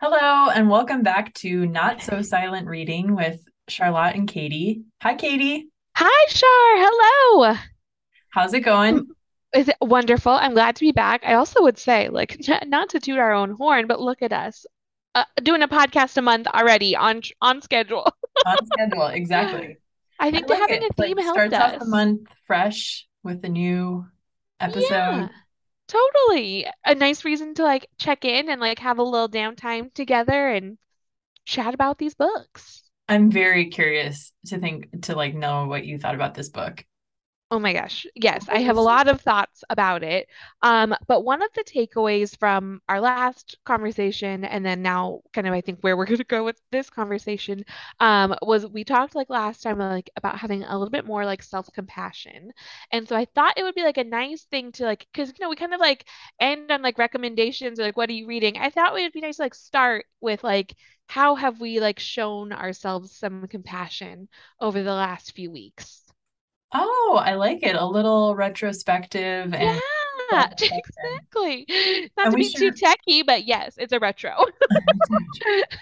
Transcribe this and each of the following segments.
Hello, and welcome back to Not So Silent Reading with Charlotte and Catie. Hi, Catie. Hi, Shar. Hello. How's it going? Is it wonderful? I'm glad to be back. I also would say, like, not to toot our own horn, but look at us, uh, doing a podcast a month already on on schedule. On schedule, exactly. I I think like having it. a It's like theme helped starts off the month fresh with a new Yeah, episode. Totally. A nice reason to like check in and like have a little downtime together and chat about these books. I'm very curious to think to like know what you thought about this book. Oh my gosh. Yes, I have a lot of thoughts about it. Um, but one of the takeaways from our last conversation, and then now kind of I think where we're going to go with this conversation, um, was we talked like last time like about having a little bit more like self-compassion. And so I thought it would be like a nice thing to like, because you know, we kind of like end on like recommendations or like what are you reading? I thought it would be nice to like start with like how have we like shown ourselves some compassion over the last few weeks? Oh, I like it. A little retrospective and Yeah, exactly. Not And to be too should techy, but yes, it's a retro.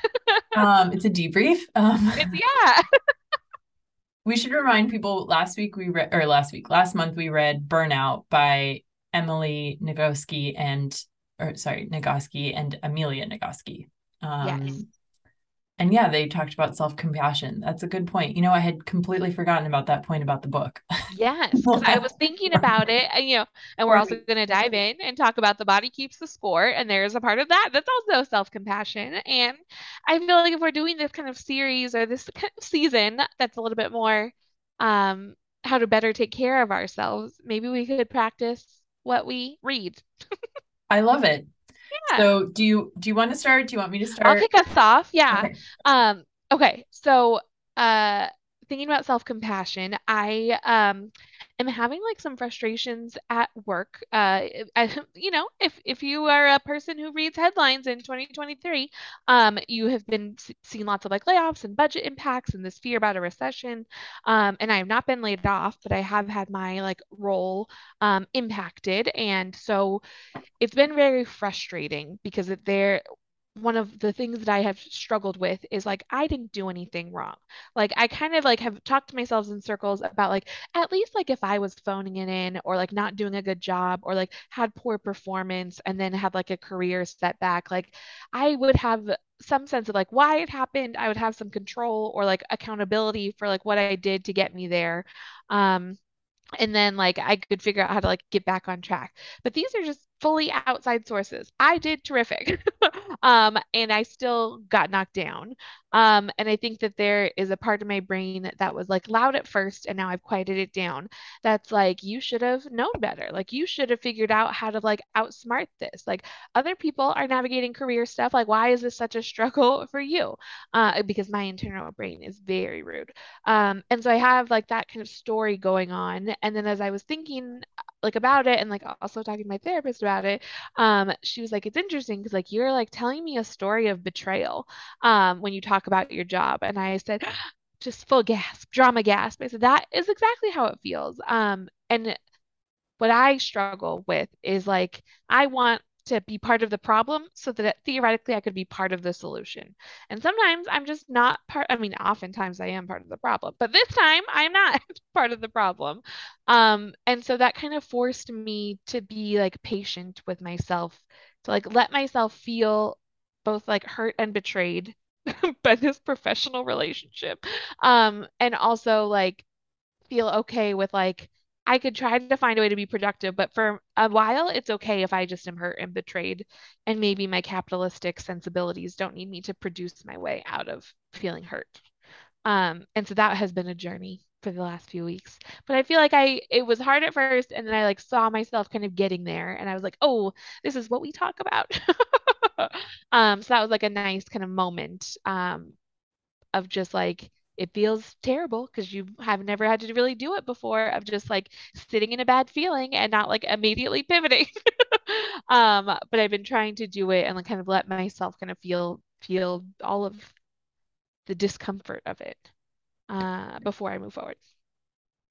um it's a debrief. Um It's yeah. We should remind people last week we read, or last week, last month we read Burnout by Emily Nagoski and, or sorry, Nagoski and Amelia Nagoski. Yes. And yeah, they talked about self-compassion. That's a good point. You know, I had completely forgotten about that point about the book. Yes, I was thinking about it, and you know, and we're also going to dive in and talk about the body keeps the score, and there's a part of that that's also self-compassion. And I feel like if we're doing this kind of series or this kind of season that's a little bit more um how to better take care of ourselves, maybe we could practice what we read. I love it. Yeah. So do you do you want to start? Do you want me to start? I'll kick us off. Yeah. Okay. Um, okay. So, uh, thinking about self-compassion, I um am having like some frustrations at work. Uh, I, you know, if if you are a person who reads headlines in 2023, um, you have been seeing lots of like layoffs and budget impacts and this fear about a recession. Um, and I have not been laid off, but I have had my like role um impacted, and so it's been very frustrating because there one of the things that I have struggled with is like I didn't do anything wrong. Like I kind of like have talked to myself in circles about like at least like if I was phoning it in or like not doing a good job or like had poor performance and then had like a career setback, like I would have some sense of like why it happened. I would have some control or like accountability for like what I did to get me there. Um, and then like I could figure out how to like get back on track. But these are just fully outside sources. I did terrific. um, and I still got knocked down. Um, and I think that there is a part of my brain that was like loud at first, and now I've quieted it down. That's like, you should have known better. Like, you should have figured out how to like outsmart this. Like, other people are navigating career stuff. Like, why is this such a struggle for you? Uh, because my internal brain is very rude. Um, and so I have like that kind of story going on. And then as I was thinking like about it and like also talking to my therapist about it, um, she was like, it's interesting because like you're like telling me a story of betrayal um when you talk about your job. And I said, just full gasp, drama gasp. I said, that is exactly how it feels. Um, and what I struggle with is like I want to be part of the problem so that theoretically I could be part of the solution. And sometimes I'm just not part, I mean, oftentimes I am part of the problem, but this time I'm not part of the problem. Um, and so that kind of forced me to be like patient with myself, to like let myself feel both like hurt and betrayed by this professional relationship. Um, and also like feel okay with like I could try to find a way to be productive, but for a while it's okay if I just am hurt and betrayed, and maybe my capitalistic sensibilities don't need me to produce my way out of feeling hurt. Um, and so that has been a journey for the last few weeks. But I feel like I it was hard at first, and then I like saw myself kind of getting there, and I was like, oh, this is what we talk about. Um, so that was like a nice kind of moment. Um, of just like it feels terrible because you have never had to really do it before of just like sitting in a bad feeling and not like immediately pivoting. Um, but I've been trying to do it and like kind of let myself kind of feel feel all of the discomfort of it uh before I move forward.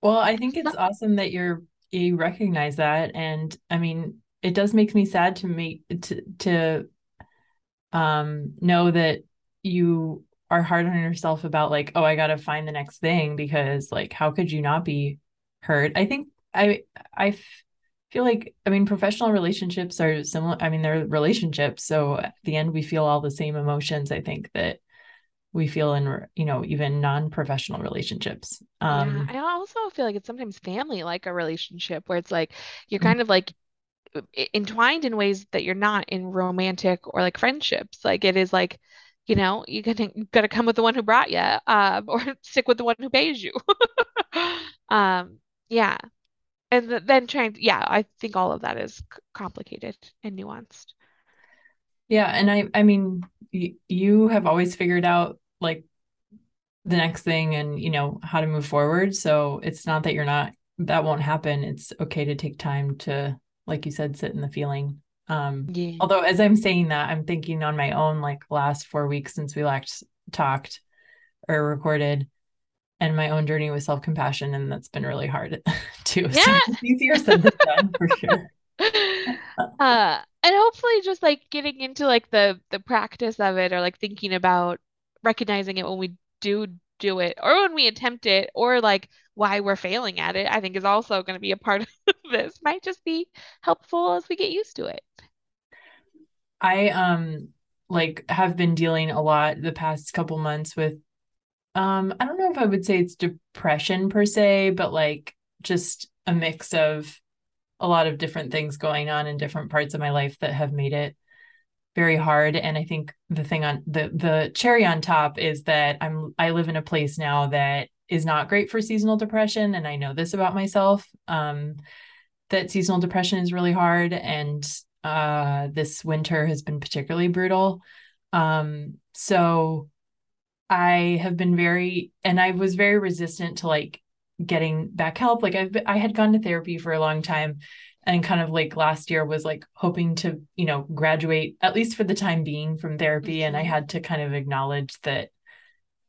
Well, I think it's awesome that you're you recognize that. And I mean, it does make me sad to make to to um know that you are hard on yourself about like oh i got to find the next thing because like how could you not be hurt? I think i i feel like i mean professional relationships are similar i mean they're relationships so at the end we feel all the same emotions i think that we feel in you know even non-professional relationships. Um yeah i also feel like it's sometimes family like a relationship where it's like you're kind of like entwined in ways that you're not in romantic or like friendships. Like it is like you know you gotta, you gotta come with the one who brought you um, or stick with the one who pays you. Um yeah. And then trying yeah i think all of that is complicated and nuanced. Yeah and i i mean y- you have always figured out like the next thing and you know how to move forward. So it's not that you're not that won't happen. It's okay to take time to like you said sit in the feeling um yeah. although as i'm saying that i'm thinking on my own like last four weeks since we last talked or recorded and my own journey with self-compassion and that's been really hard too yeah. so it's easier said than done for sure uh and hopefully just like getting into like the the practice of it or like thinking about recognizing it when we do do it or when we attempt it or like why we're failing at it i think is also going to be a part of this might just be helpful as we get used to it. I um like have been dealing a lot the past couple months with um i don't know if i would say it's depression per se but like just a mix of a lot of different things going on in different parts of my life that have made it very hard. And i think the thing on the the cherry on top is that i'm i live in a place now that is not great for seasonal depression. And i know this about myself um that seasonal depression is really hard. And uh this winter has been particularly brutal. Um so i have been very and i was very resistant to like getting back help. Like i've i had gone to therapy for a long time and kind of like last year was like hoping to you know graduate at least for the time being from therapy. And i mm-hmm. had to kind of acknowledge that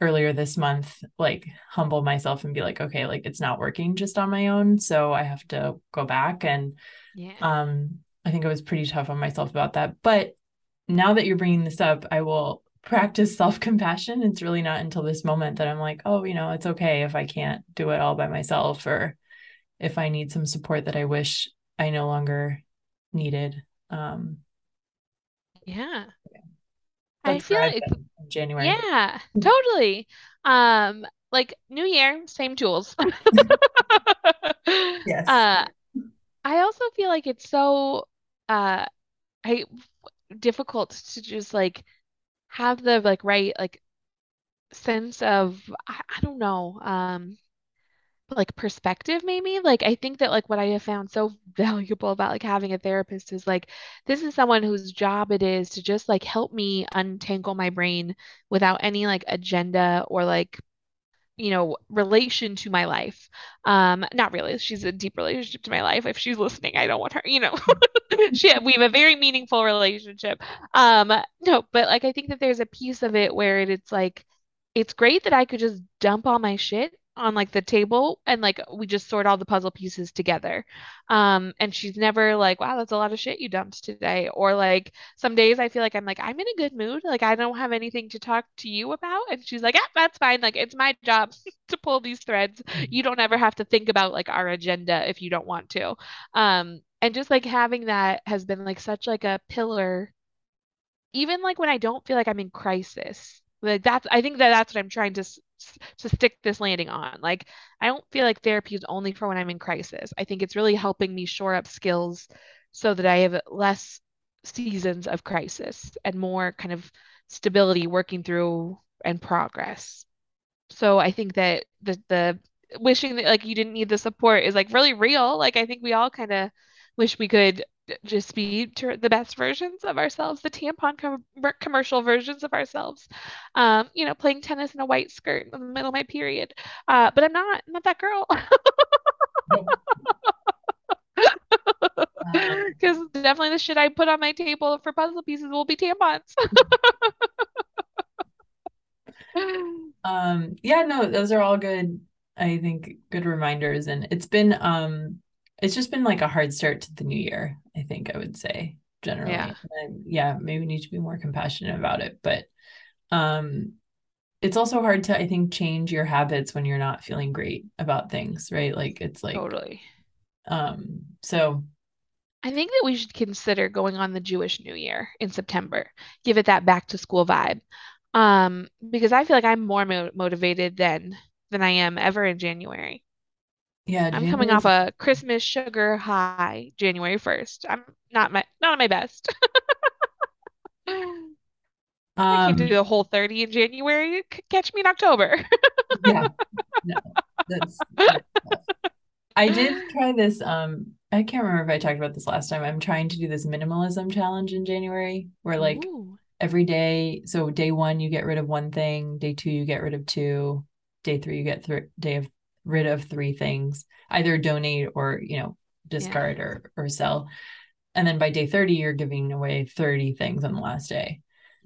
earlier this month like humble myself and be like okay like it's not working just on my own so i have to go back. And yeah. um i think i was pretty tough on myself about that. But now that you're bringing this up i will practice self-compassion. It's really not until this moment that i'm like oh you know it's okay if i can't do it all by myself or if i need some support that i wish I no longer needed. Um, yeah. I feel like January. Yeah, totally. Um, like new year, same tools. yes. Uh, I also feel like it's so uh, I difficult to just like have the like right like sense of I, I don't know um like perspective maybe? Like i think that like what i have found so valuable about like having a therapist is like this is someone whose job it is to just like help me untangle my brain without any like agenda or like you know relation to my life. Um not really she's a deep relationship to my life. If she's listening i don't want her you know. She we have a very meaningful relationship. Um no but like i think that there's a piece of it where it's like it's great that I could just dump all my shit on like the table and like we just sort all the puzzle pieces together. Um, and she's never like, wow, that's a lot of shit you dumped today. Or like some days I feel like I'm like, I'm in a good mood. Like I don't have anything to talk to you about. And she's like, yeah, that's fine. Like it's my job to pull these threads. Mm-hmm. You don't ever have to think about like our agenda if you don't want to. Um, and just like having that has been like such like a pillar even like when I don't feel like I'm in crisis like that's I think that that's what I'm trying to to stick this landing on. Like I don't feel like therapy is only for when I'm in crisis. I think it's really helping me shore up skills so that I have less seasons of crisis and more kind of stability working through and progress. So I think that the the wishing that like you didn't need the support is like really real. Like I think we all kind of wish we could just be the best versions of ourselves, the tampon com- commercial versions of ourselves. Um, you know, playing tennis in a white skirt in the middle of my period. Uh, but I'm not I'm not that girl. Because definitely the shit I put on my table for puzzle pieces will be tampons. um, yeah, no, those are all good. I think good reminders, and it's been um, it's just been like a hard start to the new year. I think I would say. generally. And yeah, maybe need to be more compassionate about it. But um it's also hard to, I think, change your habits when you're not feeling great about things, right? Like it's like Totally. um so I think that we should consider going on the Jewish New Year in September. Give it that back to school vibe. Um, because I feel like I'm more mo motivated than than I am ever in January. Yeah, I'm coming off a Christmas sugar high January 1st. I'm not my not at my best. I can't do um the whole 30 in January. Catch me in October. yeah, no, that's that's. I did try this. Um, I can't remember if I talked about this last time. I'm trying to do this minimalism challenge in January where like Ooh, every day, so day one you get rid of one thing, day two you get rid of two, day three you get three day of rid of three things, either donate or, you know, yeah. discard or or sell. And then by day 30 you're giving away 30 things on the last day.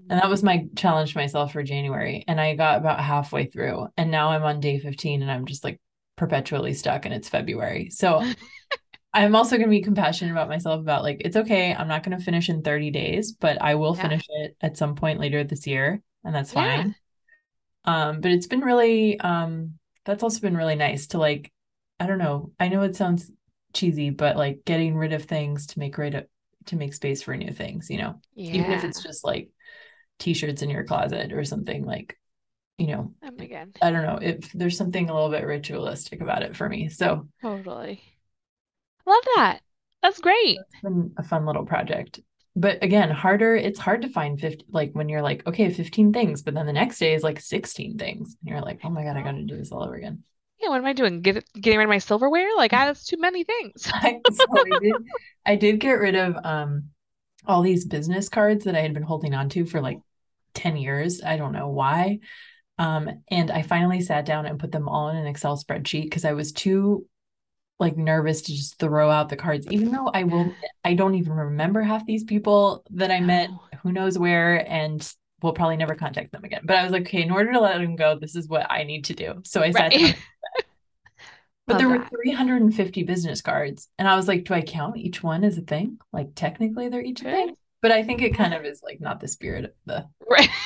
And that was my challenge to myself for January. And I got about halfway through. And now I'm on day 15 and I'm just like perpetually stuck and it's February. So I'm also going to be compassionate about myself about like, it's okay. I'm not going to finish in 30 days, but I will Yeah. finish it at some point later this year. And that's Yeah. fine. Um, but it's been really, um, that's also been really nice to like, I don't know. I know it sounds cheesy, but like getting rid of things to make rid of, to make space for new things, you know, even if it's just like t-shirts in your closet or something like, you know, Oh my God. I don't know if there's something a little bit ritualistic about it for me. So Totally. Love that. That's great. it's been a fun little project. But again, harder, it's hard to find 50, like when you're like, okay, 15 things, but then the next day is like 16 things. And you're like, oh my God, I got to do this all over again. Yeah, what am I doing? Get getting rid of my silverware? Like, ah, that's too many things. I, so I did, I did get rid of um all these business cards that I had been holding on to for like 10 years. I don't know why. Um, and I finally sat down and put them all in an Excel spreadsheet because I was too like nervous to just throw out the cards, even though I will, I don't even remember half these people that I met, oh. who knows where, and we'll probably never contact them again. But I was like, okay, in order to let them go, this is what I need to do. So I Right. but Love there were 350 business cards. And I was like, do I count each one as a thing? Like technically they're each a thing. But I think it kind of is like not the spirit of the Right.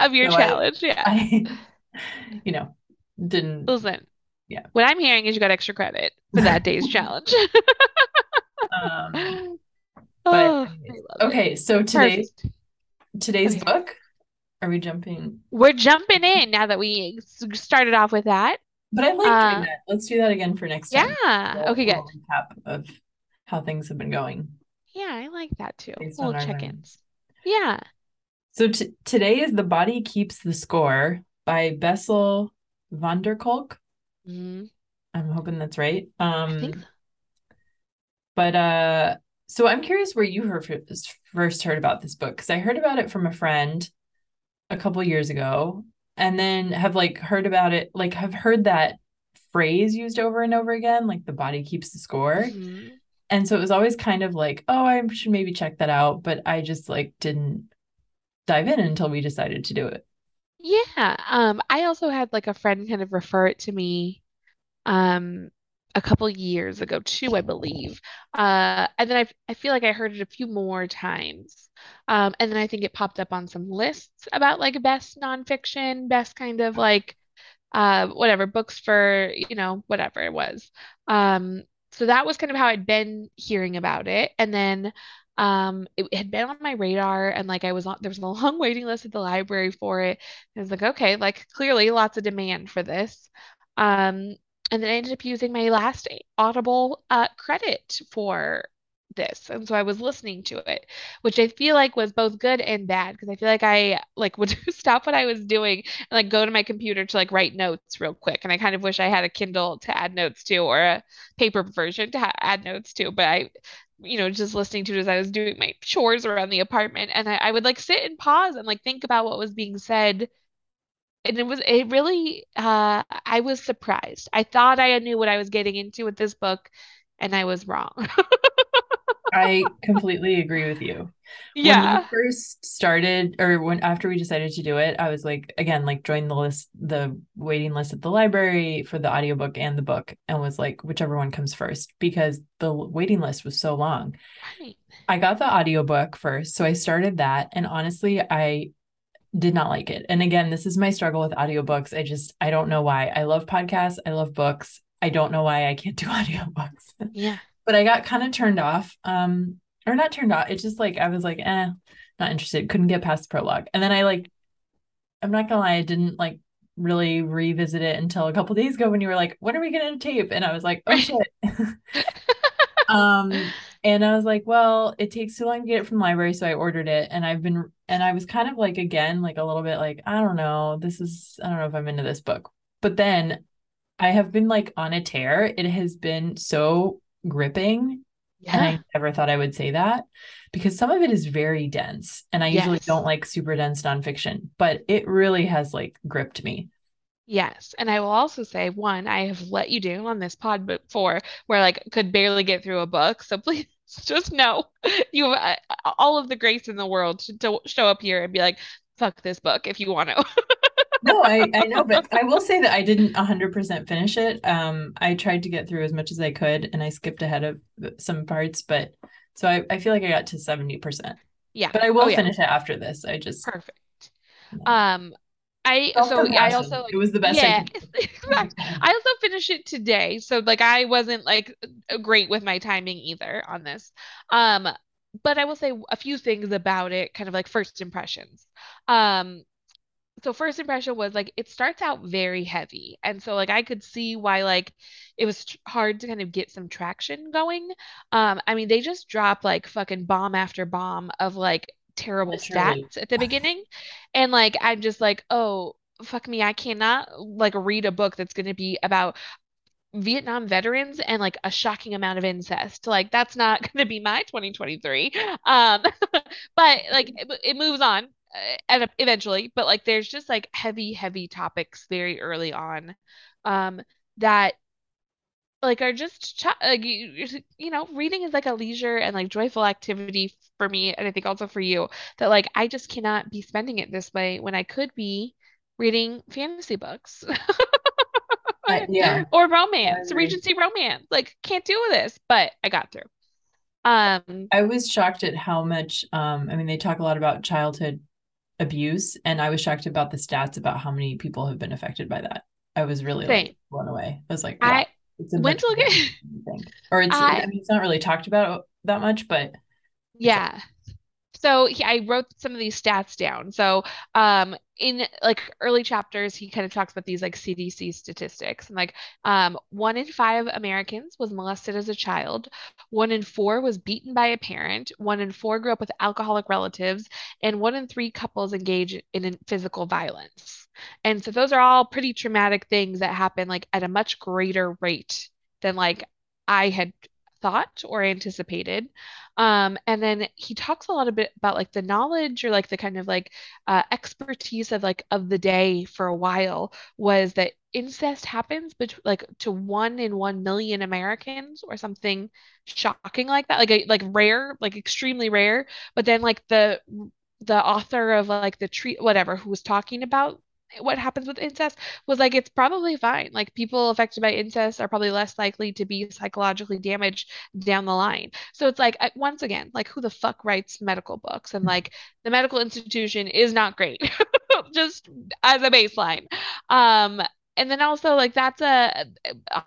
Of your So I, challenge. Yeah. I, you know, didn't, Listen, yeah. what I'm hearing is you got extra credit for that day's challenge. Um, but Oh, I anyways, love it. okay, so today's Perfect. today's Okay. book, are we jumping? We're jumping in now that we started off with that. But I like doing Uh, that. Let's do that again for next time. yeah. Okay, good. recap of how things have been going Yeah, I like that too. based Little check-ins. learnings. Yeah. So t today is The Body Keeps the Score by Bessel van der Kolk. Hmm I'm hoping that's right. Um, but uh, so I'm curious where you heard first heard about this book because I heard about it from a friend a couple years ago, and then have like heard about it, like have heard that phrase used over and over again, like the body keeps the score. hmm And so it was always kind of like, oh, I should maybe check that out, but I just like didn't dive in until we decided to do it. Yeah. Um, I also had like a friend kind of refer it to me um a couple years ago too, I believe. Uh, and then I I feel like I heard it a few more times. Um, and then I think it popped up on some lists about like best nonfiction, best kind of like uh whatever books for, you know, whatever it was. Um, so that was kind of how I'd been hearing about it. And then um it had been on my radar and like I was on there was a long waiting list at the library for it. And I was like, okay, like clearly lots of demand for this. Um, and then I ended up using my last Audible uh, credit for this. And so I was listening to it, which I feel like was both good and bad because I feel like I like would stop what I was doing and like go to my computer to like write notes real quick. And I kind of wish I had a Kindle to add notes to or a paper version to ha add notes to. But I, you know, just listening to it as I was doing my chores around the apartment, and I, I would like sit and pause and like think about what was being said and it was it really uh I was surprised. I thought I knew what I was getting into with this book and I was wrong. I completely agree with you. When we Yeah. first started, or when after we decided to do it, I was like, again, like join the list, the waiting list at the library for the audiobook and the book, and was like, whichever one comes first, because the waiting list was so long. Right. I got the audiobook first, so I started that, and honestly, I did not like it. And again, this is my struggle with audiobooks. I just I don't know why. I love podcasts, I love books. I don't know why I can't do audiobooks. Yeah. But I got kind of turned off. Um, or not turned off. It's just like I was like, eh, not interested. Couldn't get past the prologue. And then I like, I'm not gonna lie, I didn't like really revisit it until a couple days ago when you were like, when are we gonna tape? And I was like, oh shit. um, and I was like, well, it takes too long to get it from the library, so I ordered it. And I've been, and I was kind of like, again, like a little bit like, I don't know, this is, I don't know if I'm into this book. But then I have been like on a tear. It has been so gripping and Yeah. I never thought I would say that because some of it is very dense. And I usually don't like super dense nonfiction, but it really has like gripped me. Yes. And I will also say, one, I have let you down on this pod before where like could barely get through a book. So please just know you have uh, all of the grace in the world to, to show up here and be like, fuck this book if you want to. No, I, I know, but I will say that I didn't 100% finish it. Um, I tried to get through as much as I could and I skipped ahead of some parts, but so I, I feel like I got to 70%. Yeah. But I will Oh, yeah. finish it after this. I just Perfect. Um, I so I also like it was the best yeah, I. I also finished it today, so like I wasn't like great with my timing either on this. Um, but I will say a few things about it, kind of like first impressions. Um, so first impression was like it starts out very heavy, and so like I could see why like it was tr- hard to kind of get some traction going. Um, I mean they just drop like fucking bomb after bomb of like terrible Literally. stats at the beginning, and like I'm just like oh fuck me I cannot like read a book that's going to be about Vietnam veterans and like a shocking amount of incest. Like that's not going to be my 2023. Um, but like it, it moves on and eventually, but like there's just like heavy, heavy topics very early on, um, that like are just ch like you, you know, reading is like a leisure and like joyful activity for me, and I think also for you that like I just cannot be spending it this way when I could be reading fantasy books. I, yeah, or romance. Regency romance. Like, can't do this, but I got through. Um, I was shocked at how much um I mean they talk a lot about childhood abuse and I was shocked about the stats about how many people have been affected by that. I was really like blown away. I was like, wow, I went to look at, thing than you think. Or it's I I, mean it's not really talked about that much, but yeah. So he, I wrote some of these stats down. So, um, in like early chapters, he kind of talks about these like CDC statistics and like, um, one in five Americans was molested as a child, one in four was beaten by a parent, one in four grew up with alcoholic relatives, and one in three couples engage in, in physical violence. And so those are all pretty traumatic things that happen like at a much greater rate than like I had thought or anticipated. Um, and then he talks a lot bit about like the knowledge or like the kind of like uh, expertise of like of the day for a while was that incest happens but like to one in one million Americans or something shocking like that, like a, like rare, like extremely rare. But then like the the author of like the treat whatever who was talking about what happens with incest was like it's probably fine. Like people affected by incest are probably less likely to be psychologically damaged down the line. So it's like once again, like who the fuck writes medical books? And like the medical institution is not great, just as a baseline. Um, and then also like that's a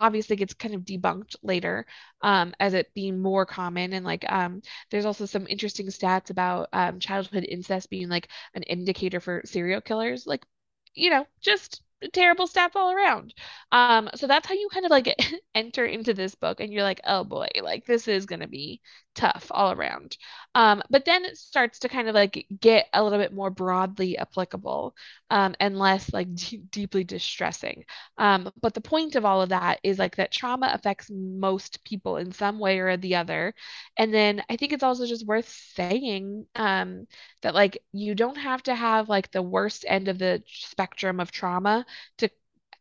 obviously gets kind of debunked later um, as it being more common and like um, there's also some interesting stats about um, childhood incest being like an indicator for serial killers. Like you know, just terrible stats all around. Um, so that's how you kind of like enter into this book and you're like, oh boy, like this is gonna be tough all around. Um, but then it starts to kind of like get a little bit more broadly applicable, um, and less like d deeply distressing. Um, but the point of all of that is like that trauma affects most people in some way or the other. And then I think it's also just worth saying, um, that like you don't have to have like the worst end of the spectrum of trauma to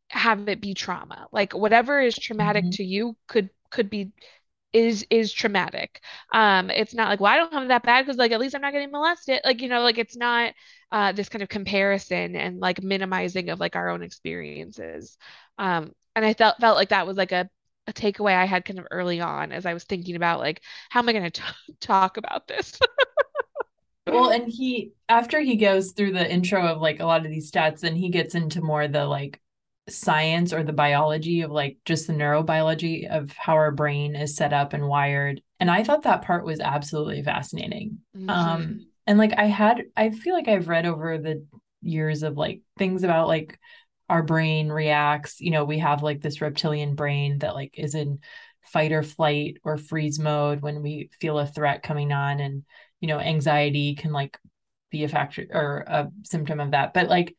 have it be trauma. Like whatever is traumatic Mhm. to you could could be is is traumatic. Um, it's not like, well, I don't have that bad because like at least I'm not getting molested. Like, you know, like it's not uh this kind of comparison and like minimizing of like our own experiences. Um, and I felt felt like that was like a a takeaway I had kind of early on as I was thinking about like how am I going to talk about this? well, and he after he goes through the intro of like a lot of these stats, then he gets into more the like science or the biology of like just the neurobiology of how our brain is set up and wired. And I thought that part was absolutely fascinating. Mm-hmm. Um and like I had I feel like I've read over the years of like things about like our brain reacts, you know, we have like this reptilian brain that like is in fight or flight or freeze mode when we feel a threat coming on and you know anxiety can like be a factor or a symptom of that. But like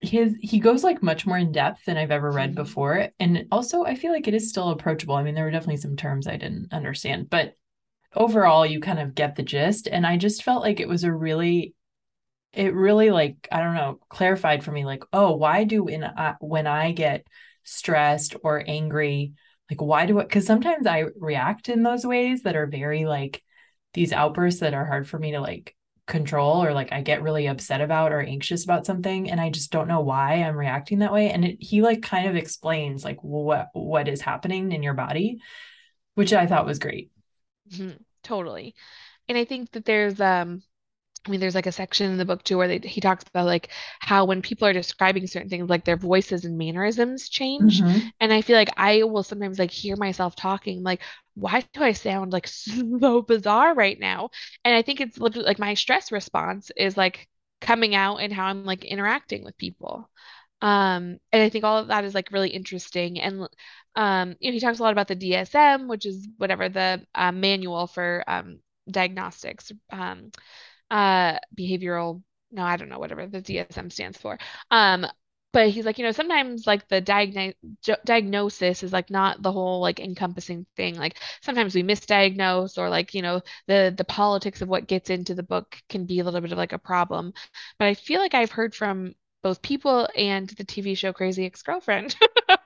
his he goes like much more in depth than I've ever read mm-hmm. before. And also I feel like it is still approachable. I mean, there were definitely some terms I didn't understand, but overall you kind of get the gist. And I just felt like it was a really it really like, I don't know, clarified for me like, oh, why do when I when I get stressed or angry, like why do it because sometimes I react in those ways that are very like these outbursts that are hard for me to like control or like I get really upset about or anxious about something and I just don't know why I'm reacting that way and it, he like kind of explains like what what is happening in your body which I thought was great. Mm-hmm. Totally. And I think that there's um I mean, there's like a section in the book too where they, he talks about like how when people are describing certain things, like their voices and mannerisms change. Mm-hmm. And I feel like I will sometimes like hear myself talking, like, why do I sound like so bizarre right now? And I think it's like my stress response is like coming out and how I'm like interacting with people. Um, and I think all of that is like really interesting. And um, you know, he talks a lot about the DSM, which is whatever the uh, manual for um, diagnostics. Um, uh behavioral no i don't know whatever the dsm stands for um but he's like you know sometimes like the diagno- diagnosis is like not the whole like encompassing thing. Like sometimes we misdiagnose or like you know the the politics of what gets into the book can be a little bit of like a problem. But i feel like i've heard from both people and the TV show Crazy Ex-Girlfriend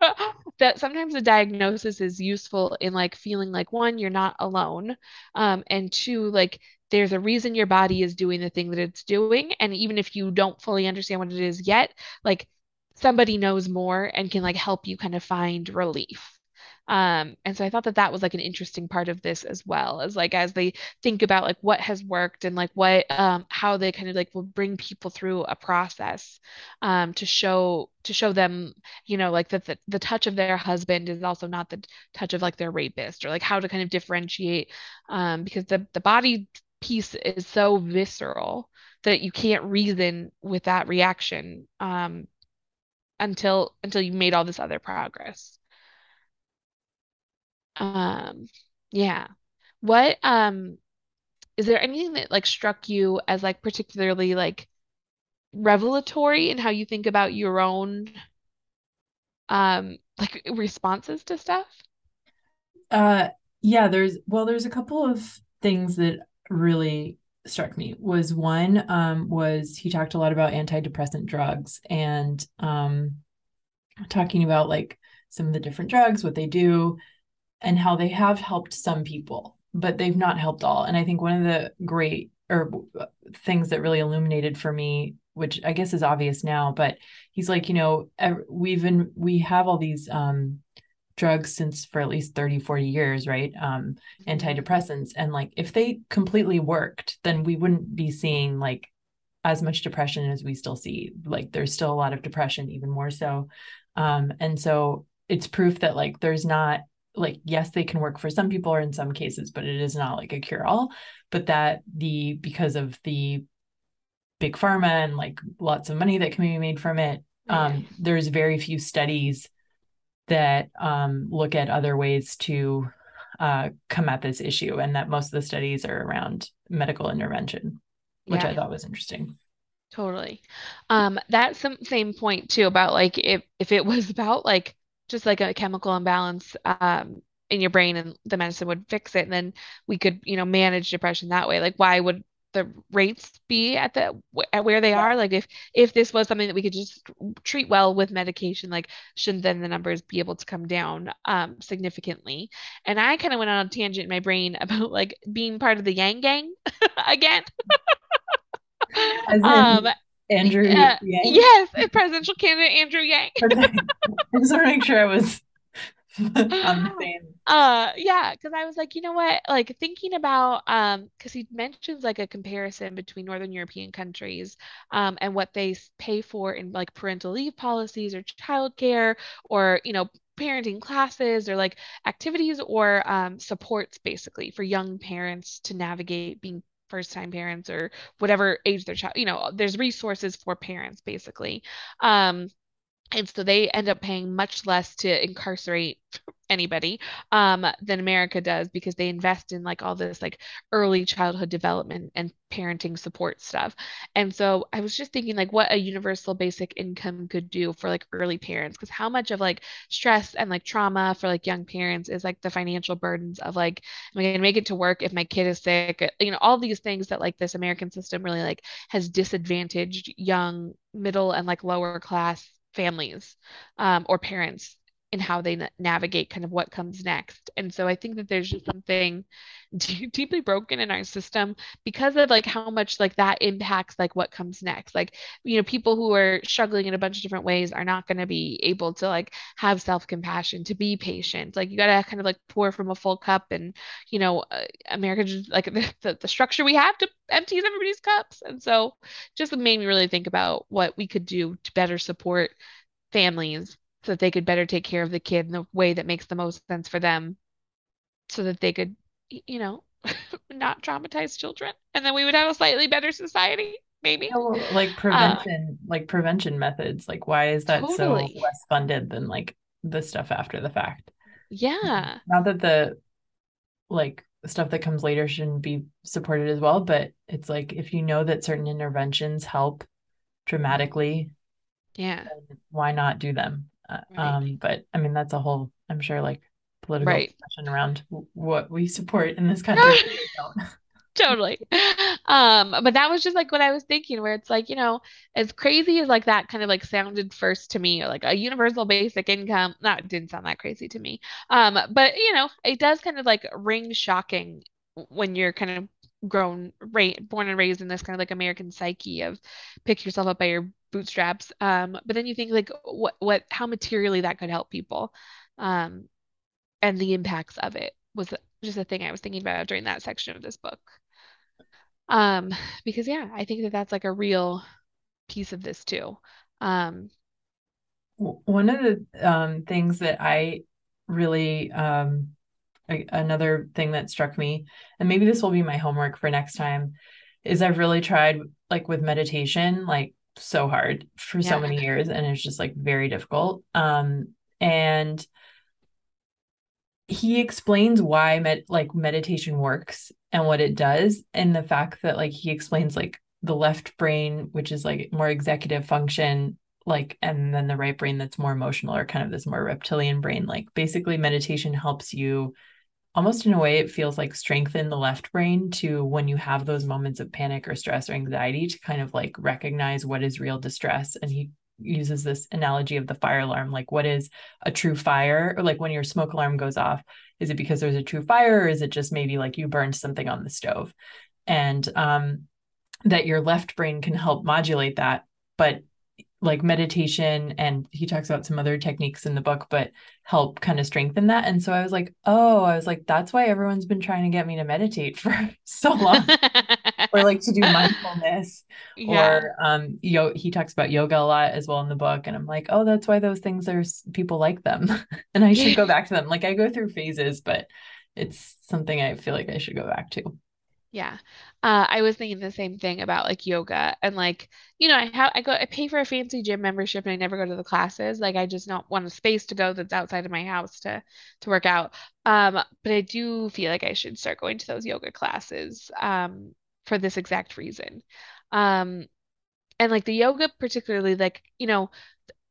that sometimes a diagnosis is useful in like feeling like one you're not alone um and two like there's a reason your body is doing the thing that it's doing. And even if you don't fully understand what it is yet like somebody knows more and can like help you kind of find relief. Um, and so I thought that that was like an interesting part of this as well as like as they think about like what has worked and like what um, how they kind of like will bring people through a process um, to show to show them you know like that the, the touch of their husband is also not the touch of like their rapist or like how to kind of differentiate um, because the the body piece is so visceral that you can't reason with that reaction um, until until you made all this other progress. Um, yeah. What um is there anything that like struck you as like particularly like revelatory in how you think about your own um like responses to stuff? Uh yeah, there's well there's a couple of things that really struck me was one um, was he talked a lot about antidepressant drugs and um, talking about like some of the different drugs, what they do, and how they have helped some people, but they've not helped all. And I think one of the great or things that really illuminated for me which I guess is obvious now, but he's like, you know, we've been we have all these um drugs since for at least 30 40 years right? Um mm-hmm. antidepressants. And like if they completely worked then we wouldn't be seeing like as much depression as we still see. Like there's still a lot of depression even more so. Um and so it's proof that like there's not like yes they can work for some people or in some cases but it is not like a cure all but that the because of the big pharma and like lots of money that can be made from it um there's very few studies that um, look at other ways to uh, come at this issue, and that most of the studies are around medical intervention, which yeah. I thought was interesting. Totally. Um, that some same point too about like if if it was about like just like a chemical imbalance um, in your brain and the medicine would fix it, and then we could you know manage depression that way. Like why would the rates be at the at where they Yeah. are? Like if if this was something that we could just treat well with medication, like shouldn't then the numbers be able to come down um significantly? And I kind of went on a tangent in my brain about like being part of the Yang Gang again. As Um, in Andrew uh, Yang. yes, presidential candidate Andrew Yang. I just want to make sure I was on the same. Uh, yeah, because I was like, you know what? Like thinking about um, because he mentions like a comparison between Northern European countries, um, and what they pay for in like parental leave policies or childcare or you know parenting classes or like activities or um supports basically for young parents to navigate being first time parents or whatever age their child, you know, there's resources for parents basically. Um, and so they end up paying much less to incarcerate anybody um, than America does because they invest in like all this like early childhood development and parenting support stuff. And so I was just thinking like what a universal basic income could do for like early parents because how much of like stress and like trauma for like young parents is like the financial burdens of like am I going to make it to work if my kid is sick? You know, all these things that like this American system really like has disadvantaged young middle and like lower class families um, or parents in how they na navigate kind of what comes next. And so I think that there's just something d deeply broken in our system because of like how much like that impacts like what comes next. Like, you know, people who are struggling in a bunch of different ways are not going to be able to like have self-compassion, to be patient. Like you got to kind of like pour from a full cup and, you know, uh, America just like the, the structure we have to empties everybody's cups. And so just made me really think about what we could do to better support families so that they could better take care of the kid in the way that makes the most sense for them so that they could, you know, not traumatize children. And then we would have a slightly better society, maybe. know, like Uh, prevention, like prevention methods. Like, why is that so less funded than like the stuff after the fact? Yeah. Not that the like stuff that comes later shouldn't be supported as well, but it's like if you know that certain interventions help dramatically, Yeah. why not do them? Right. um, but I mean, that's a whole, I'm sure, like political Right. discussion around w- what we support in this country. and what we don't. Totally. Um, but that was just like what I was thinking, where it's like, you know, as crazy as like that kind of like sounded first to me, like a universal basic income, not it didn't sound that crazy to me. Um, but you know, it does kind of like ring shocking when you're kind of grown, born and raised in this kind of like American psyche of pick yourself up by your bootstraps. Um, but then you think like what what how materially that could help people. Um, and the impacts of it was just a thing I was thinking about during that section of this book. Um, because yeah, I think that that's like a real piece of this too. Um, One of the um, things that I really, um, a- another thing that struck me, and maybe this will be my homework for next time, is I've really tried like with meditation, like so hard for so many years, and it's just like very difficult. Um, and he explains why med like meditation works and what it does, and the fact that like he explains like the left brain, which is like more executive function, like, and then the right brain that's more emotional or kind of this more reptilian brain. Like basically meditation helps you almost in a way it feels like strengthen the left brain to when you have those moments of panic or stress or anxiety to kind of like recognize what is real distress and he uses this analogy of the fire alarm like what is a true fire or like when your smoke alarm goes off is it because there's a true fire or is it just maybe like you burned something on the stove? And um that your left brain can help modulate that but like meditation and he talks about some other techniques in the book but help kind of strengthen that. And so i was like oh i was like that's why everyone's been trying to get me to meditate for so long. Or like to do mindfulness yeah, or um yo he talks about yoga a lot as well in the book and i'm like oh that's why those things are people like them. And i should go back to them. Like i go through phases but it's something i feel like i should go back to Yeah. Uh, I was thinking the same thing about like yoga and like, you know, I have I go I pay for a fancy gym membership and I never go to the classes. Like I just don't want a space to go that's outside of my house to to work out. Um, but I do feel like I should start going to those yoga classes um for this exact reason. Um, and like the yoga particularly like, you know,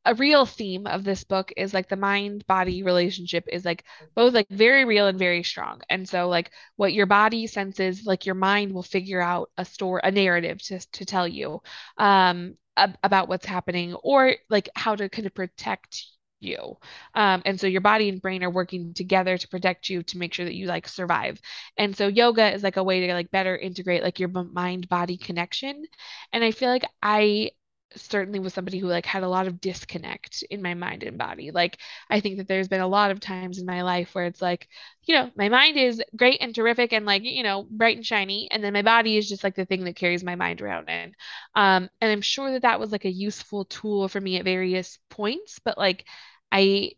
a real theme of this book is like the mind body relationship is like both like very real and very strong. And so like what your body senses, like your mind will figure out a story, a narrative to to tell you um ab- about what's happening or like how to kind of protect you. Um, and so your body and brain are working together to protect you to make sure that you like survive. And so yoga is like a way to like better integrate like your mind body connection. And I feel like I certainly was somebody who like had a lot of disconnect in my mind and body. Like I think that there's been a lot of times in my life where it's like, you know, my mind is great and terrific and like, you know, bright and shiny and then my body is just like the thing that carries my mind around and um and I'm sure that that was like a useful tool for me at various points, but like I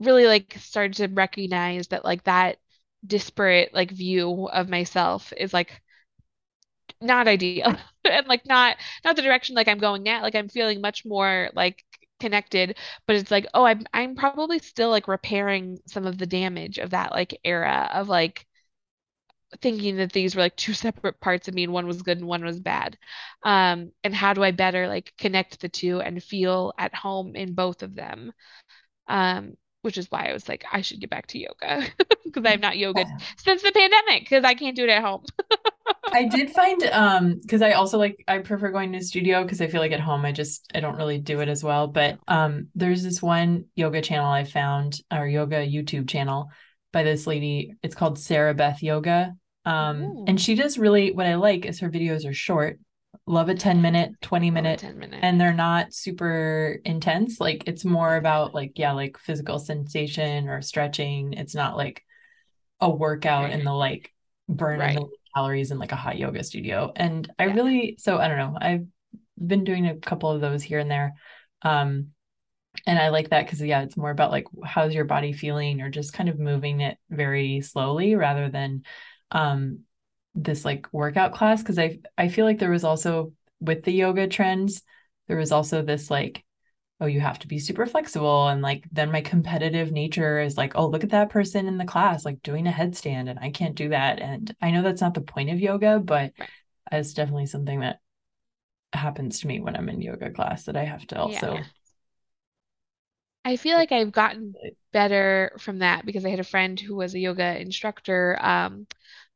really like started to recognize that like that disparate like view of myself is like not ideal. And like not not the direction like I'm going now. Like I'm feeling much more like connected but it's like oh I'm I'm probably still like repairing some of the damage of that like era of like thinking that these were like two separate parts of me and one was good and one was bad. Um and how do I better like connect the two and feel at home in both of them? Um which is why I was like I should get back to yoga because I've not yoga since the pandemic because I can't do it at home I did find um because I also like I prefer going to a studio because I feel like at home I just I don't really do it as well. But um there's this one yoga channel I found or yoga YouTube channel by this lady. It's called Sarah Beth Yoga. Um Ooh. and she does really what I like is her videos are short. Love a 10 minute, 20 minute, 10 minute. and they're not super intense. Like it's more about like, yeah, like physical sensation or stretching. It's not like a workout right. in the like burn right. the calories in like a hot yoga studio. And I yeah. really, so I don't know, I've been doing a couple of those here and there. Um, and I like that because yeah, it's more about like how's your body feeling or just kind of moving it very slowly rather than um this like workout class. Cause I I feel like there was also with the yoga trends, there was also this like oh, you have to be super flexible. And like, then my competitive nature is like, oh, look at that person in the class, like doing a headstand, and I can't do that. And I know that's not the point of yoga, but it's definitely something that happens to me when I'm in yoga class that I have to also. Yeah. I feel like I've gotten better from that because I had a friend who was a yoga instructor. Um,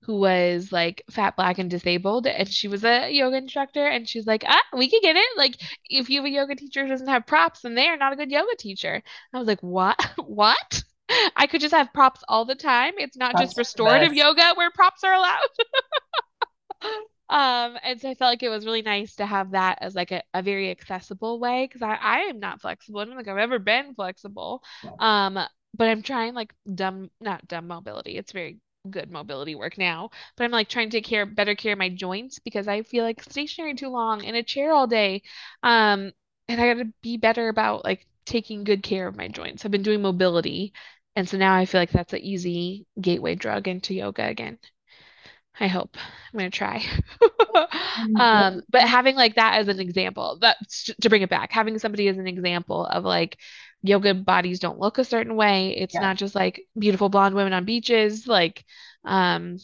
who was like fat, black, and disabled. And she was a yoga instructor. And she's like, ah, we can get it. Like, if you have a yoga teacher who doesn't have props, then they are not a good yoga teacher. I was like, what? what? I could just have props all the time. It's not just restorative yoga where props are allowed. um and so i felt like it was really nice to have that as like a, a very accessible way because I, I am not flexible i don't think i've ever been flexible um but i'm trying like dumb not dumb mobility it's very good mobility work now, but I'm like trying to take care better care of my joints because I feel like stationary too long in a chair all day. Um, and I got to be better about like taking good care of my joints. I've been doing mobility, and so now I feel like that's an easy gateway drug into yoga again. I hope I'm gonna try. um, but having like that as an example, that to bring it back, having somebody as an example of like yoga bodies don't look a certain way. It's yeah. not just like beautiful blonde women on beaches, like, um,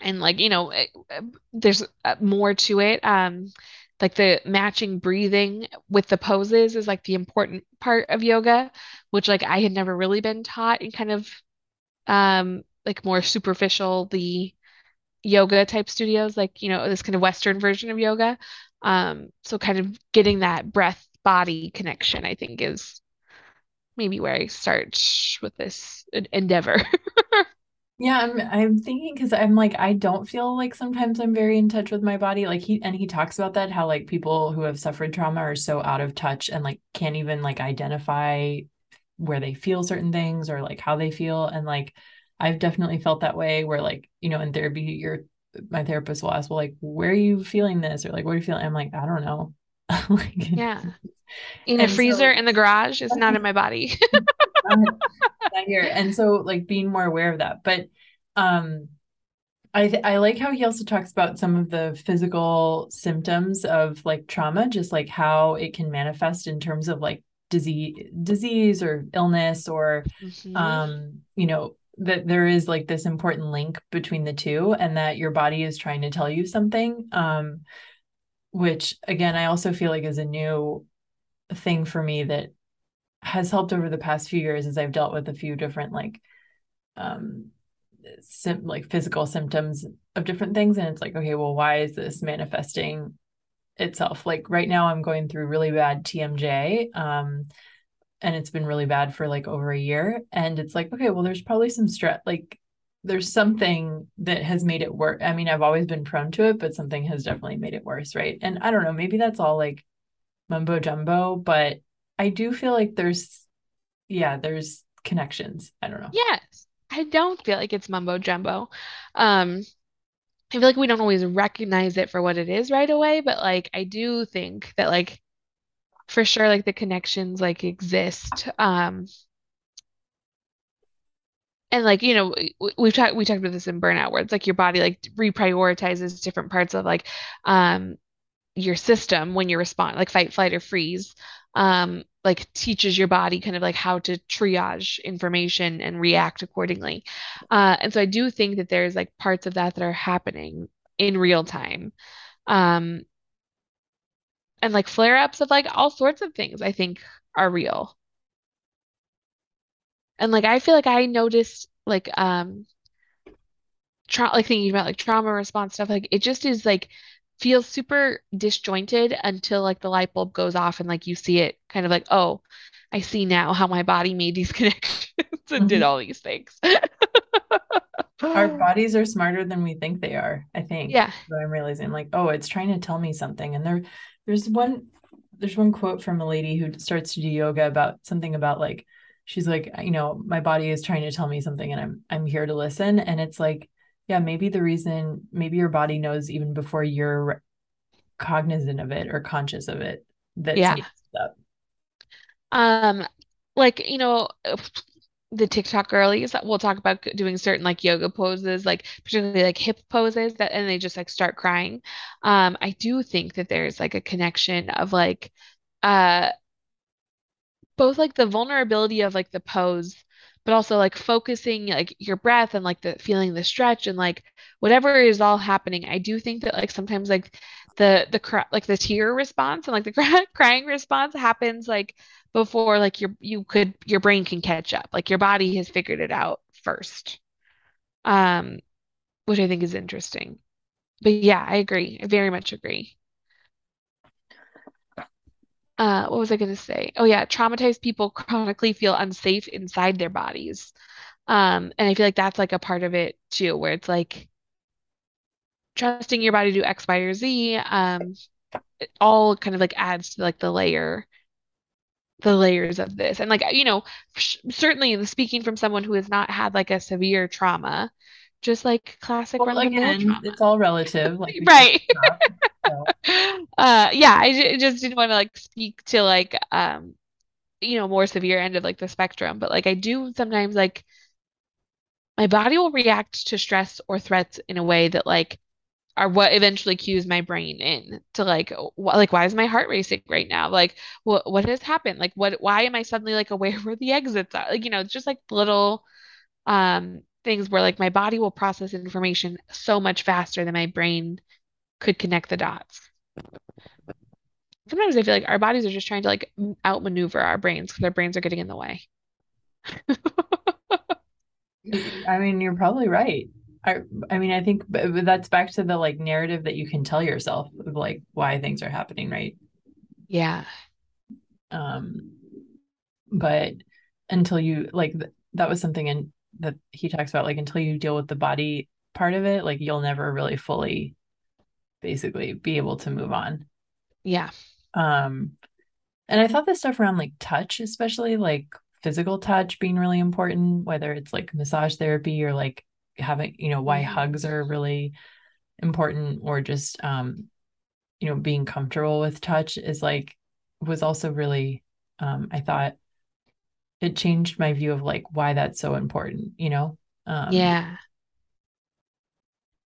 and like you know, it, eh, eh, there's uh, more to it. Um, like the matching breathing with the poses is like the important part of yoga, which like I had never really been taught in kind of um like more superficial the yoga type studios, like you know this kind of Western version of yoga. Um, so kind of getting that breath body connection, I think, is maybe where I start with this endeavor. yeah, I'm I'm thinking because I'm like I don't feel like sometimes I'm very in touch with my body. Like he and he talks about that how like people who have suffered trauma are so out of touch and like can't even like identify where they feel certain things or like how they feel and like I've definitely felt that way where like you know in therapy your my therapist will ask well like where are you feeling this or like what are you feeling I'm like I don't know like, yeah in a freezer so, in the garage is not in my body. not, not here. And so like being more aware of that. But um I th- I like how he also talks about some of the physical symptoms of like trauma, just like how it can manifest in terms of like disease disease or illness or mm-hmm. um you know that there is like this important link between the two and that your body is trying to tell you something um which again I also feel like is a new thing for me that has helped over the past few years is I've dealt with a few different like um sim- like physical symptoms of different things and it's like okay well why is this manifesting itself? Like right now I'm going through really bad TMJ um and it's been really bad for like over a year and it's like okay well there's probably some stress like there's something that has made it work i mean i've always been prone to it but something has definitely made it worse right? And i don't know maybe that's all like mumbo jumbo but i do feel like there's yeah there's connections i don't know Yes. I don't feel like it's mumbo jumbo. Um, I feel like we don't always recognize it for what it is right away, but like I do think that like for sure like the connections like exist. Um, and like you know we, we've talked we talked about this in burnout where it's like your body like reprioritizes different parts of like um your system when you respond like fight flight or freeze um like teaches your body kind of like how to triage information and react accordingly. Uh and so I do think that there's like parts of that that are happening in real time. Um and like flare-ups of like all sorts of things I think are real. And like I feel like I noticed like um tra like thinking about like trauma response stuff like it just is like feels super disjointed until like the light bulb goes off and like you see it kind of like oh I see now how my body made these connections and did Mhm. all these things. Our bodies are smarter than we think they are i think yeah. i'm realizing like oh it's trying to tell me something. And there there's one there's one quote from a lady who starts to do yoga about something about like she's like you know my body is trying to tell me something and i'm i'm here to listen. And it's like yeah maybe the reason maybe your body knows even before you're cognizant of it or conscious of it that yeah up um like you know the TikTok girlies that we'll talk about doing certain like yoga poses, like particularly like hip poses that and they just like start crying. Um, I do think that there's like a connection of like uh both like the vulnerability of like the pose, but also like focusing like your breath and like the feeling the stretch and like whatever is all happening. I do think that like sometimes like the the cry like the tear response and like the cry crying response happens like before like your you could your brain can catch up. Like your body has figured it out first. Um, which I think is interesting. But yeah, I agree. I very much agree. Uh, what was I going to say? Oh yeah, traumatized people chronically feel unsafe inside their bodies. Um, and I feel like that's like a part of it too, where it's like trusting your body to do X, Y, or Z, um, it all kind of like adds to like the layer, the layers of this. And like, you know, sh certainly speaking from someone who has not had like a severe trauma, just like classic well again trauma. it's all relative like Right. Uh, yeah, I just didn't want to like speak to like um, you know, more severe end of like the spectrum, but like I do sometimes like my body will react to stress or threats in a way that like are what eventually cues my brain in to like wh like why is my heart racing right now? Like what what has happened? Like what why am I suddenly like aware where the exits are? Like you know, it's just like little um things where like my body will process information so much faster than my brain could connect the dots. Sometimes I feel like our bodies are just trying to like outmaneuver our brains because our brains are getting in the way. I mean, you're probably right. I I mean, I think that's back to the like narrative that you can tell yourself of like why things are happening, right? Yeah. Um, but until you like th that was something in that he talks about like until you deal with the body part of it, like you'll never really fully basically be able to move on. Yeah. Um, and I thought this stuff around like touch, especially like physical touch being really important, whether it's like massage therapy or like having, you know, why hmm hugs are really important or just um, you know, being comfortable with touch is like was also really um I thought it changed my view of like why that's so important, you know? Um Yeah.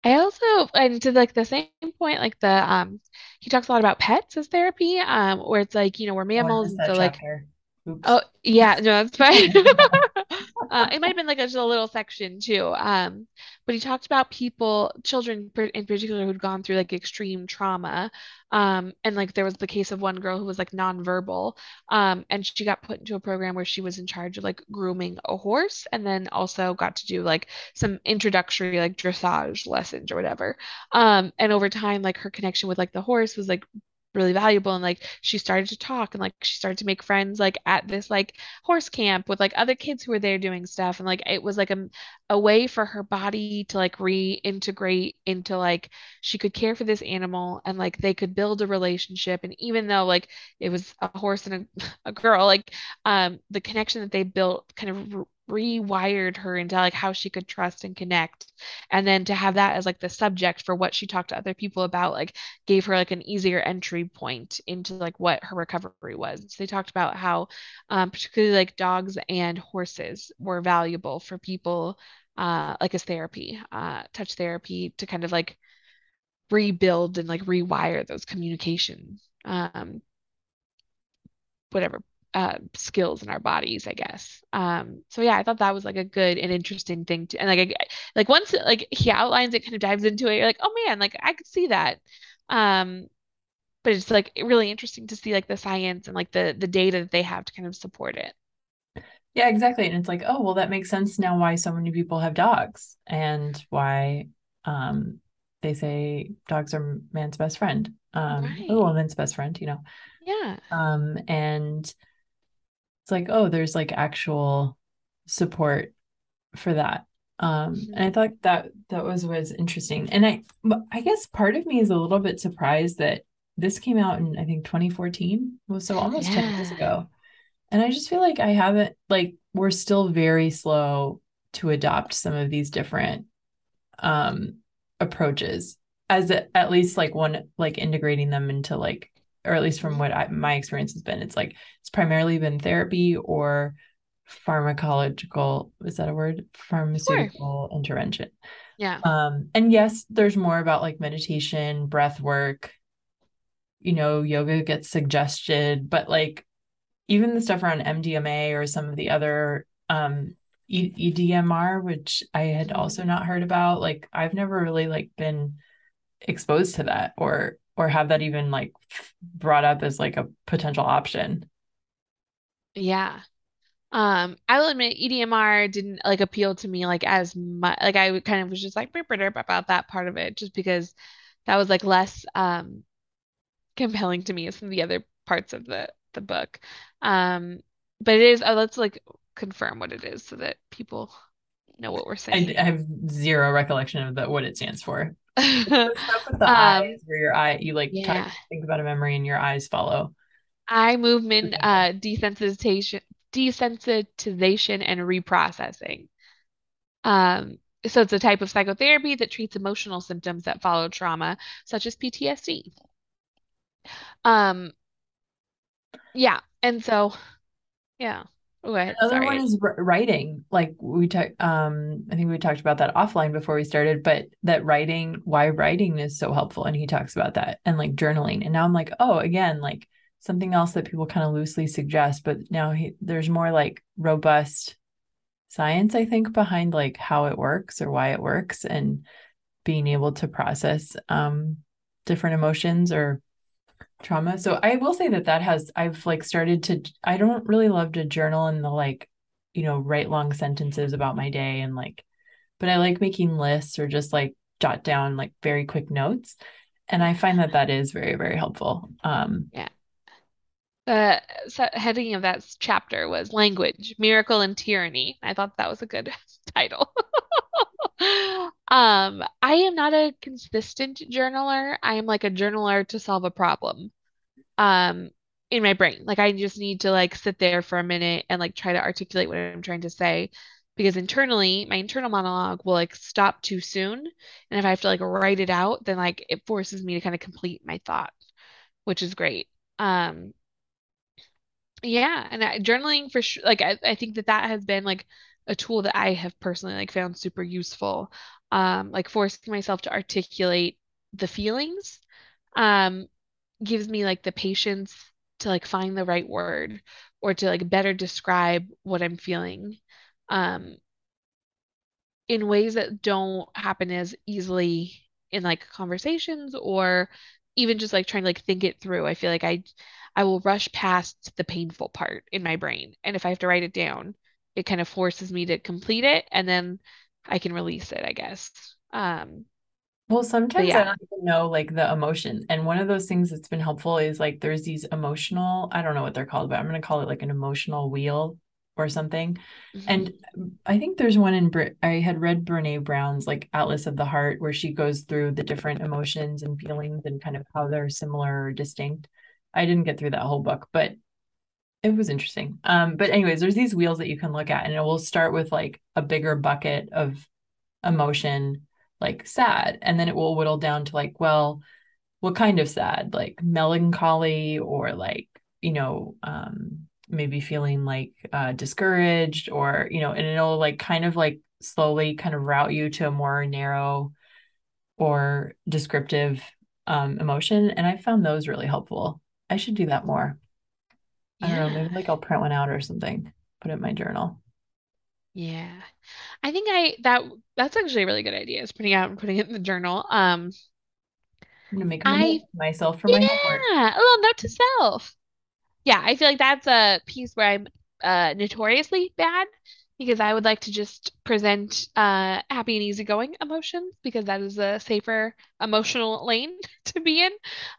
I also, and to like the same point, like the um, he talks a lot about pets as therapy, um, where it's like, you know, we're oh, mammals, that so like. Oh yeah, no, that's fine. Uh, it might have been like a, just a little section too. Um, but he talked about people, children in particular, who'd gone through like extreme trauma. Um, and like there was the case of one girl who was like nonverbal. Um, and she got put into a program where she was in charge of like grooming a horse and then also got to do like some introductory like dressage lessons or whatever. Um, and over time, like her connection with like the horse was like really valuable and like she started to talk and like she started to make friends like at this like horse camp with like other kids who were there doing stuff and like it was like a, a way for her body to like reintegrate into like she could care for this animal and like they could build a relationship and even though like it was a horse and a, a girl like um the connection that they built kind of rewired her into like how she could trust and connect. And then to have that as like the subject for what she talked to other people about like gave her like an easier entry point into like what her recovery was. So they talked about how um, particularly like dogs and horses were valuable for people uh, like as therapy uh, touch therapy to kind of like rebuild and like rewire those communication um, whatever uh, skills in our bodies, I guess. Um, so yeah, I thought that was like a good and interesting thing to, and like, I, like once like he outlines it, kind of dives into it, you're like, oh man, like I could see that. Um, but it's like really interesting to see like the science and like the the data that they have to kind of support it. Yeah, exactly. And it's like, oh, well, that makes sense now why so many people have dogs and why um they say dogs are man's best friend. Um Right. or woman's best friend, you know. Yeah. Um and it's like oh there's like actual support for that. Um and i thought that that was was interesting. And i i guess part of me is a little bit surprised that this came out in i think 2014 well so almost 10 years ago. And i just feel like i haven't like we're still very slow to adopt some of these different um approaches as a, at least like one like integrating them into like or at least from what I, my experience has been it's like it's primarily been therapy or pharmacological is that a word Sure. pharmaceutical intervention Yeah. um and yes there's more about like meditation breath work you know yoga gets suggested but like even the stuff around MDMA or some of the other um E- EDMR which I had also not heard about like I've never really like been exposed to that or or have that even like brought up as like a potential option. Yeah. Um, I will admit EDMR didn't like appeal to me like as much. Like I kind of was just like about that part of it, just because that was like less um compelling to me as some of the other parts of the the book. Um, but it is. Uh, let's like confirm what it is so that people know what we're I, saying. I have zero recollection of the what it stands for. Stuff with the Um, eyes where your eye you like talk, yeah. think about a memory and your eyes follow. Eye movement, uh, desensitization, desensitization, and reprocessing. Um, so it's a type of psychotherapy that treats emotional symptoms that follow trauma, such as PTSD. Um, yeah, and so yeah. Ahead. Another one is writing. Like we talked, um, I think we talked about that offline before we started, but that writing, why writing is so helpful. And he talks about that and like journaling. And now I'm like, oh, again, like something else that people kind of loosely suggest, but now he, there's more like robust science, I think, behind like how it works or why it works and being able to process um, different emotions or trauma. So I will say that that has I've like started to I don't really love to journal in the like you know write long sentences about my day and like but I like making lists or just like jot down like very quick notes and I find that that is very very helpful. Um Yeah. The heading of that chapter was Language, Miracle and Tyranny. I thought that was a good title. Um, I am not a consistent journaler. I am like a journaler to solve a problem. Um, in my brain. Like I just need to like sit there for a minute and like try to articulate what I'm trying to say. Because internally, my internal monologue will like stop too soon. And if I have to like write it out, then like it forces me to kind of complete my thought, which is great. Um, yeah, and I, journaling for sure, like I, I think that that has been like a tool that I have personally like found super useful. Um, like forcing myself to articulate the feelings, um, gives me like the patience to like find the right word or to like better describe what I'm feeling. um in ways that don't happen as easily in like conversations or even just like trying to like think it through. I feel like I I will rush past the painful part in my brain. And if I have to write it down, it kind of forces me to complete it and then I can release it, I guess. Um Well, sometimes I don't even know like the emotion. And one of those things that's been helpful is like there's these emotional, I don't know what they're called, but I'm going to call it like an emotional wheel or something. And hmm I think there's one in Brit I had read Brene Brown's like Atlas of the Heart where she goes through the different emotions and feelings and kind of how they're similar or distinct. I didn't get through that whole book, but it was interesting. Um, but anyways, there's these wheels that you can look at and it will start with like a bigger bucket of emotion like sad and then it will whittle down to like well what kind of sad? Like melancholy or like you know um maybe feeling like uh discouraged or you know and it'll like kind of like slowly kind of route you to a more narrow or descriptive um emotion and i found those really helpful. I should do that more. I don't know Yeah. maybe like i'll print one out or something put it in my journal Yeah. I think I that that's actually a really good idea is putting out and putting it in the journal. Um i'm gonna make a I for myself for my homework yeah, a little note to self. Yeah, I feel like that's a piece where I'm uh notoriously bad because I would like to just present uh happy and easygoing emotions because that is a safer emotional lane to be in.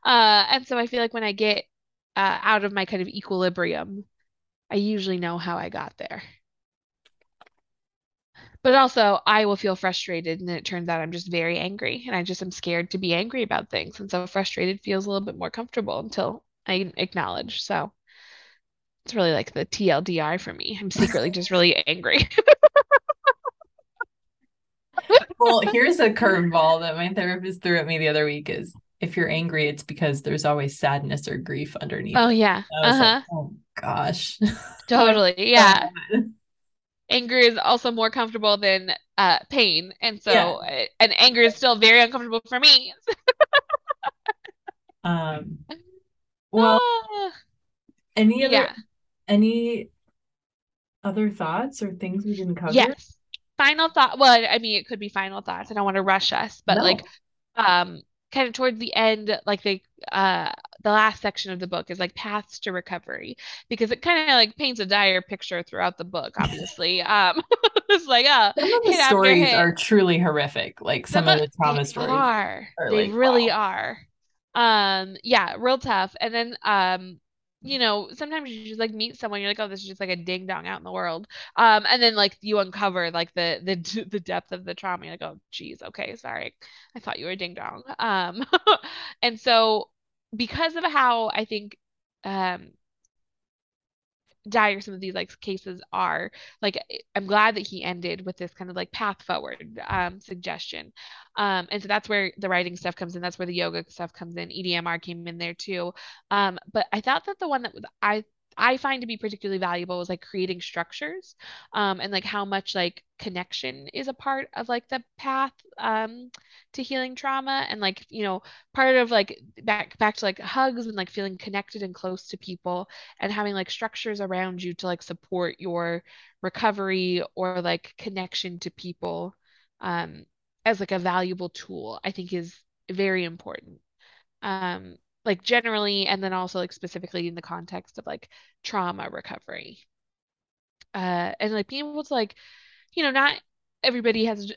Uh and so I feel like when I get uh out of my kind of equilibrium, I usually know how I got there. But also, I will feel frustrated, and then it turns out I'm just very angry, and I just am scared to be angry about things. And so frustrated feels a little bit more comfortable until I acknowledge. So it's really like the TLDI for me. I'm secretly just really angry. Well, here's a curveball that my therapist threw at me the other week is if you're angry, it's because there's always sadness or grief underneath. Oh yeah. Was like, Uh-huh. oh gosh. Totally. Yeah. Anger is also more comfortable than uh pain. And so uh, and anger is still very uncomfortable for me. Um, well, Ah, any other yeah. any other thoughts or things we didn't cover? Yes. Final thought. Well, I mean, it could be final thoughts. I don't want to rush us, but like, um, kind of towards the end, like the uh the last section of the book is like paths to recovery because it kind of like paints a dire picture throughout the book, obviously. Um, it's like uh Some of the stories are truly horrific. Like some Some of of the they trauma stories are. are They like, really wow. are. Um, yeah, real tough. And then um, you know, sometimes you just like meet someone, you're like, oh, this is just like a ding dong out in the world. Um, and then like you uncover like the the the depth of the trauma. You're like, oh, geez, okay, sorry. I thought you were ding dong. Um, and so because of how I think um dire some of these like cases are like i'm glad that he ended with this kind of like path forward um suggestion. Um and so that's where the writing stuff comes in. That's where the yoga stuff comes in. Edmr came in there too. Um but i thought that the one that was i I find to be particularly valuable is like creating structures um and like how much like connection is a part of like the path um to healing trauma and like you know part of like back back to like hugs and like feeling connected and close to people and having like structures around you to like support your recovery or like connection to people um as like a valuable tool I think is very important. Um like generally and then also like specifically in the context of like trauma recovery uh and like being able to like you know, not everybody has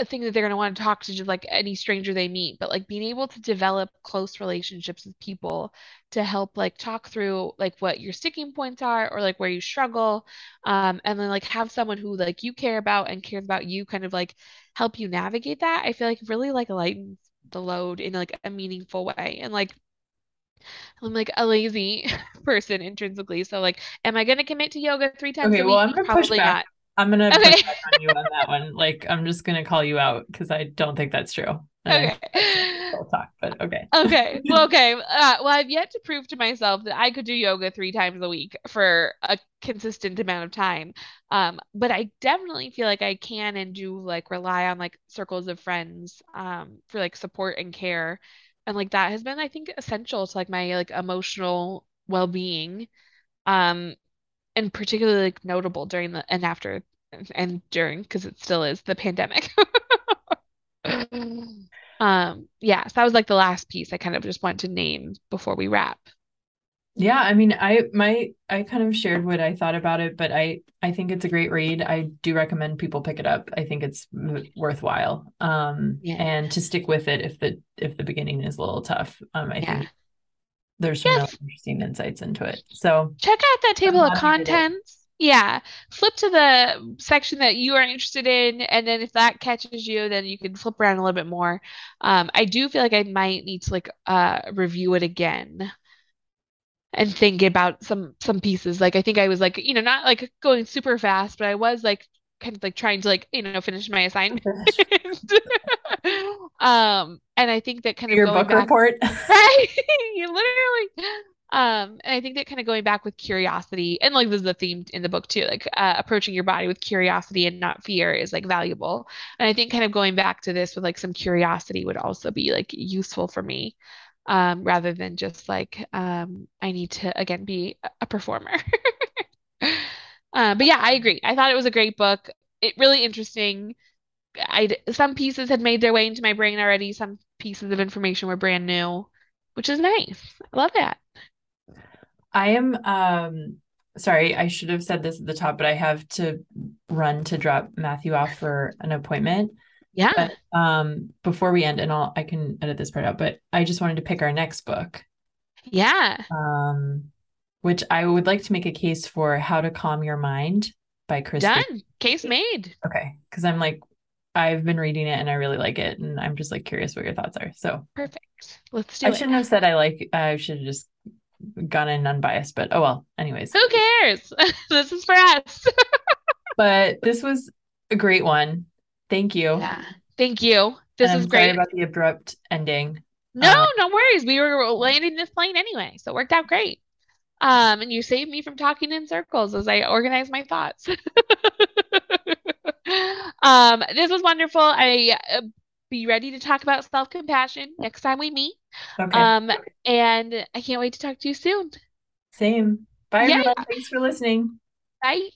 a thing that they're going to want to talk to just like any stranger they meet, but like being able to develop close relationships with people to help like talk through like what your sticking points are or like where you struggle. Um, and then like have someone who like you care about and cares about you kind of like help you navigate that. I feel like really like lightens the load in like a meaningful way. And like I'm like a lazy person intrinsically. So like, am I going to commit to yoga three times Okay, a well. I'm gonna push Probably back. not. I'm gonna push back on you on that one. Like, I'm just gonna call you out because I don't think that's true. And Okay. some talk, but okay. Okay. Well, okay. Uh, well, I've yet to prove to myself that I could do yoga three times a week for a consistent amount of time. Um, but I definitely feel like I can and do like rely on like circles of friends um for like support and care. And like that has been, I think, essential to like my like emotional well-being. Um, and particularly like notable during the and after and during because it still is the pandemic. Um, yeah, so that was like the last piece I kind of just wanted to name before we wrap. Yeah, I mean, I my I kind of shared what I thought about it, but I I think it's a great read. I do recommend people pick it up. I think it's worthwhile. Um, Yeah. and to stick with it if the if the beginning is a little tough. Um, I Yeah. think there's some Yes. really interesting insights into it. So Check out that table of glad we did it. contents. Yeah. Flip to the section that you are interested in, and then if that catches you, then you can flip around a little bit more. Um, I do feel like I might need to like uh review it again and think about some some pieces. Like I think I was like, you know, not like going super fast, but I was like kind of like trying to like, you know, finish my assignment. Um, and I think that kind of Your book back, report. right? You literally. Um, and I think that kind of going back with curiosity, and like this is the theme in the book too, like uh, approaching your body with curiosity and not fear is like valuable. And I think kind of going back to this with like some curiosity would also be like useful for me, um, rather than just like um, I need to again be a performer. Uh, but yeah, I agree. I thought it was a great book. It really interesting. I some pieces had made their way into my brain already. Some pieces of information were brand new, which is nice. I love that. I am um sorry, I should have said this at the top, but I have to run to drop Matthew off for an appointment. Yeah. But um before we end, and I'll I can edit this part out, but I just wanted to pick our next book. Yeah. Um which I would like to make a case for How to Calm Your Mind by Chris. Done. Case made. Okay. Because I'm like, I've been reading it and I really like it. And I'm just like curious what your thoughts are. So Perfect. Let's do I it. I shouldn't have said I like I should have just gone in unbiased, but oh well. Anyways. Who cares? This is for us. But this was a great one. Thank you. Yeah. Thank you. This And is I'm sorry great. about the abrupt ending. No, Uh, no worries. We were landing this plane anyway, so it worked out great. Um, and you saved me from talking in circles as I organize my thoughts. Um, this was wonderful. I uh, be ready to talk about self-compassion next time we meet. Okay. Um, and I can't wait to talk to you soon. Same. Bye Yeah. everyone. Thanks for listening. Bye.